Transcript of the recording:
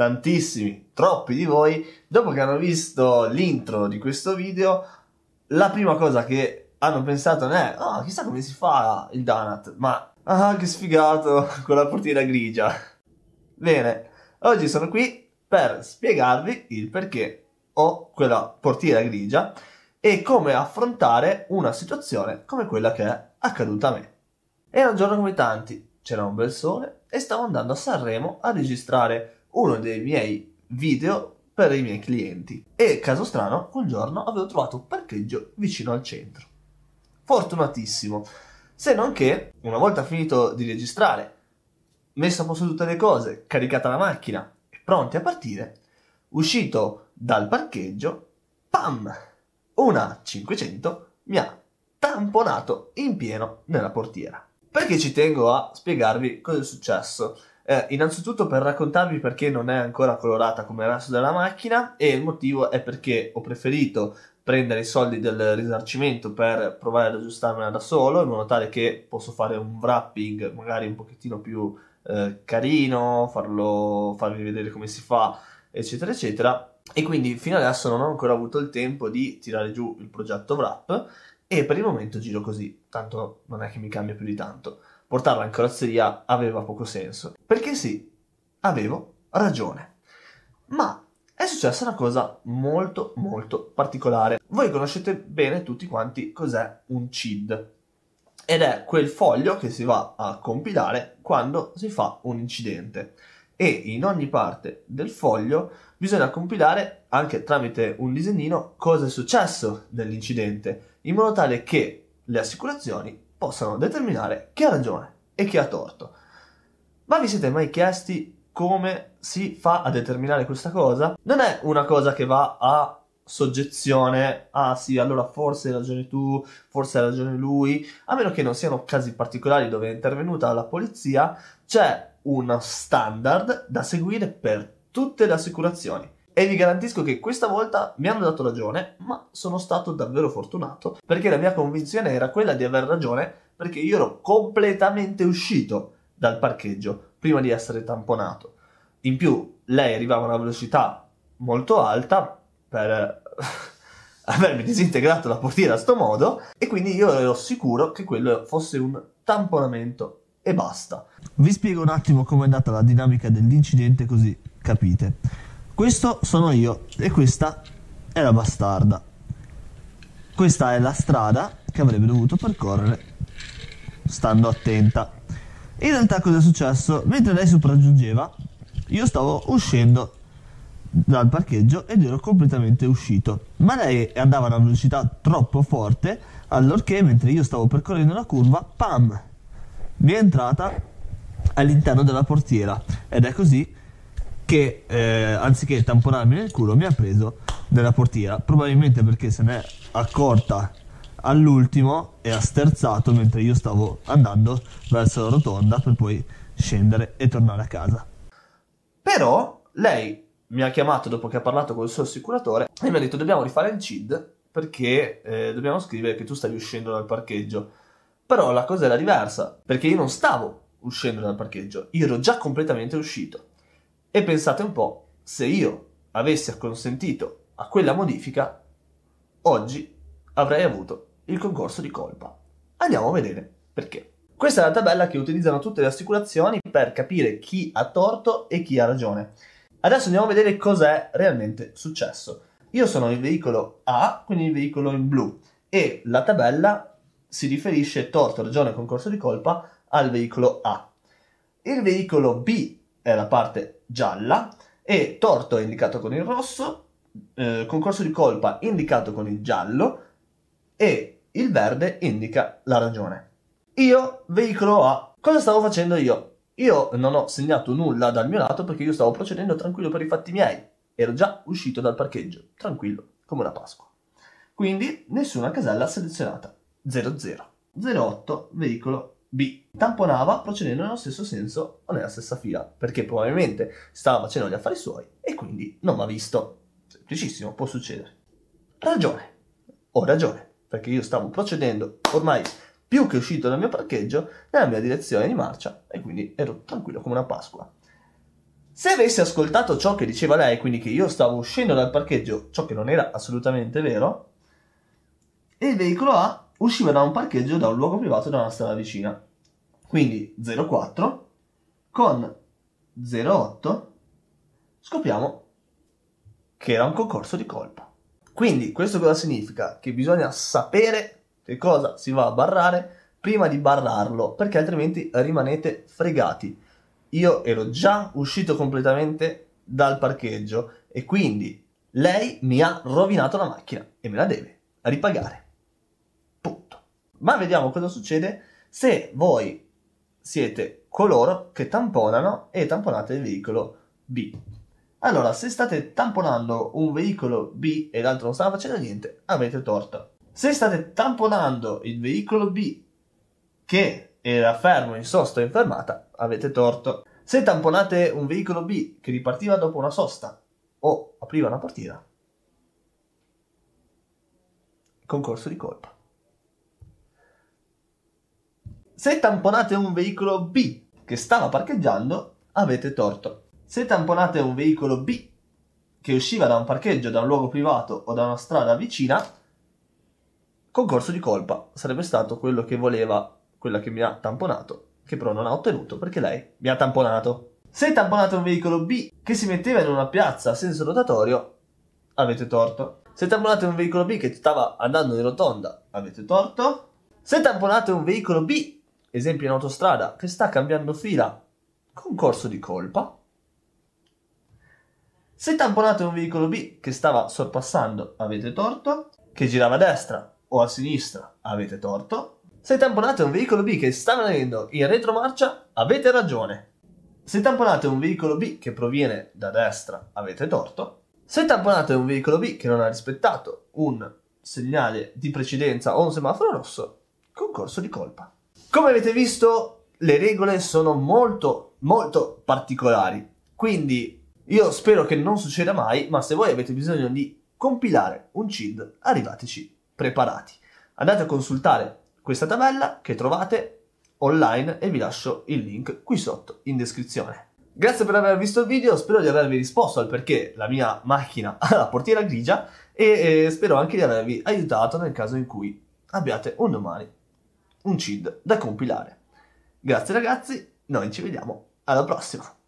tantissimi, troppi di voi, dopo che hanno visto l'intro di questo video, la prima cosa che hanno pensato non è, oh, chissà come si fa il donut, ma, ah, che sfigato, con la portiera grigia. Bene, oggi sono qui per spiegarvi il perché ho quella portiera grigia e come affrontare una situazione come quella che è accaduta a me. Era un giorno come tanti, c'era un bel sole e stavo andando a Sanremo a registrare uno dei miei video per i miei clienti e caso strano quel giorno avevo trovato un parcheggio vicino al centro. Fortunatissimo, se non che una volta finito di registrare, messo a posto tutte le cose, caricata la macchina e pronti a partire, uscito dal parcheggio, pam! Una 500 mi ha tamponato in pieno nella portiera. Perché ci tengo a spiegarvi cosa è successo? Eh, innanzitutto per raccontarvi perché non è ancora colorata come il resto della macchina e il motivo è perché ho preferito prendere i soldi del risarcimento per provare ad aggiustarmela da solo in modo tale che posso fare un wrapping magari un pochettino più eh, carino, farlo, farvi vedere come si fa eccetera eccetera e quindi fino adesso non ho ancora avuto il tempo di tirare giù il progetto wrap e per il momento giro così, tanto non è che mi cambia più di tanto. Portarla in carrozzeria aveva poco senso. Perché sì, avevo ragione. Ma è successa una cosa molto molto particolare. Voi conoscete bene tutti quanti cos'è un CID. Ed è quel foglio che si va a compilare quando si fa un incidente. E in ogni parte del foglio bisogna compilare anche tramite un disegnino cosa è successo dell'incidente in modo tale che le assicurazioni possano determinare chi ha ragione e chi ha torto. Ma vi siete mai chiesti come si fa a determinare questa cosa? Non è una cosa che va a soggezione, ah sì, allora forse hai ragione tu, forse hai ragione lui, a meno che non siano casi particolari dove è intervenuta la polizia, c'è uno standard da seguire per tutte le assicurazioni. E vi garantisco che questa volta mi hanno dato ragione, ma sono stato davvero fortunato perché la mia convinzione era quella di aver ragione perché io ero completamente uscito dal parcheggio prima di essere tamponato. In più, lei arrivava a una velocità molto alta per avermi disintegrato la portiera a sto modo e quindi io ero sicuro che quello fosse un tamponamento e basta. Vi spiego un attimo com'è andata la dinamica dell'incidente così capite. Questo sono io e questa è la bastarda. Questa è la strada che avrebbe dovuto percorrere stando attenta. In realtà cosa è successo? Mentre lei sopraggiungeva, io stavo uscendo dal parcheggio ed ero completamente uscito. Ma lei andava a una velocità troppo forte, allorché mentre io stavo percorrendo la curva, pam, mi è entrata all'interno della portiera. Ed è così che eh, anziché tamponarmi nel culo mi ha preso nella portiera, probabilmente perché se n'è accorta all'ultimo e ha sterzato mentre io stavo andando verso la rotonda per poi scendere e tornare a casa. Però lei mi ha chiamato dopo che ha parlato con il suo assicuratore e mi ha detto dobbiamo rifare il CID perché eh, dobbiamo scrivere che tu stavi uscendo dal parcheggio. Però la cosa era diversa, perché io non stavo uscendo dal parcheggio, io ero già completamente uscito. E pensate un po', se io avessi acconsentito a quella modifica, oggi avrei avuto il concorso di colpa. Andiamo a vedere perché. Questa è la tabella che utilizzano tutte le assicurazioni per capire chi ha torto e chi ha ragione. Adesso andiamo a vedere cos'è realmente successo. Io sono il veicolo A, quindi il veicolo in blu, e la tabella si riferisce torto, ragione, concorso di colpa al veicolo A. Il veicolo B è la parte gialla e torto è indicato con il rosso, eh, concorso di colpa indicato con il giallo e il verde indica la ragione. Io, veicolo A, cosa stavo facendo io? Io non ho segnato nulla dal mio lato perché io stavo procedendo tranquillo per i fatti miei. Ero già uscito dal parcheggio, tranquillo, come una Pasqua. Quindi nessuna casella selezionata. 00. 08, veicolo B. Tamponava procedendo nello stesso senso o nella stessa fila, perché probabilmente stava facendo gli affari suoi e quindi non mi ha visto. Semplicissimo, può succedere. Ragione. Ho ragione, perché io stavo procedendo ormai più che uscito dal mio parcheggio nella mia direzione di marcia e quindi ero tranquillo come una Pasqua. Se avessi ascoltato ciò che diceva lei, quindi che io stavo uscendo dal parcheggio, ciò che non era assolutamente vero, il veicolo A usciva da un parcheggio da un luogo privato da una strada vicina. Quindi 04 con 08 scopriamo che era un concorso di colpa. Quindi questo cosa significa? Che bisogna sapere che cosa si va a barrare prima di barrarlo, perché altrimenti rimanete fregati. Io ero già uscito completamente dal parcheggio e quindi lei mi ha rovinato la macchina e me la deve ripagare. Punto. Ma vediamo cosa succede se voi siete coloro che tamponano e tamponate il veicolo B. Allora, se state tamponando un veicolo B e l'altro non sta facendo niente, avete torto. Se state tamponando il veicolo B che era fermo in sosta o in fermata, avete torto. Se tamponate un veicolo B che ripartiva dopo una sosta o apriva una partita, concorso di colpa. Se tamponate un veicolo B che stava parcheggiando, avete torto. Se tamponate un veicolo B che usciva da un parcheggio, da un luogo privato o da una strada vicina, concorso di colpa sarebbe stato quello che voleva quella che mi ha tamponato, che però non ha ottenuto perché lei mi ha tamponato. Se tamponate un veicolo B che si metteva in una piazza a senso rotatorio, avete torto. Se tamponate un veicolo B che stava andando in rotonda, avete torto. Se tamponate un veicolo B esempio in autostrada, che sta cambiando fila, concorso di colpa. Se tamponate un veicolo B che stava sorpassando, avete torto. Che girava a destra o a sinistra, avete torto. Se tamponate un veicolo B che sta venendo in retromarcia, avete ragione. Se tamponate un veicolo B che proviene da destra, avete torto. Se tamponate un veicolo B che non ha rispettato un segnale di precedenza o un semaforo rosso, concorso di colpa. Come avete visto, le regole sono molto, molto particolari. Quindi io spero che non succeda mai, ma se voi avete bisogno di compilare un CID, arrivateci preparati. Andate a consultare questa tabella che trovate online e vi lascio il link qui sotto in descrizione. Grazie per aver visto il video, spero di avervi risposto al perché la mia macchina ha la portiera grigia e eh, spero anche di avervi aiutato nel caso in cui abbiate un domani un CID da compilare. Grazie ragazzi, noi ci vediamo alla prossima!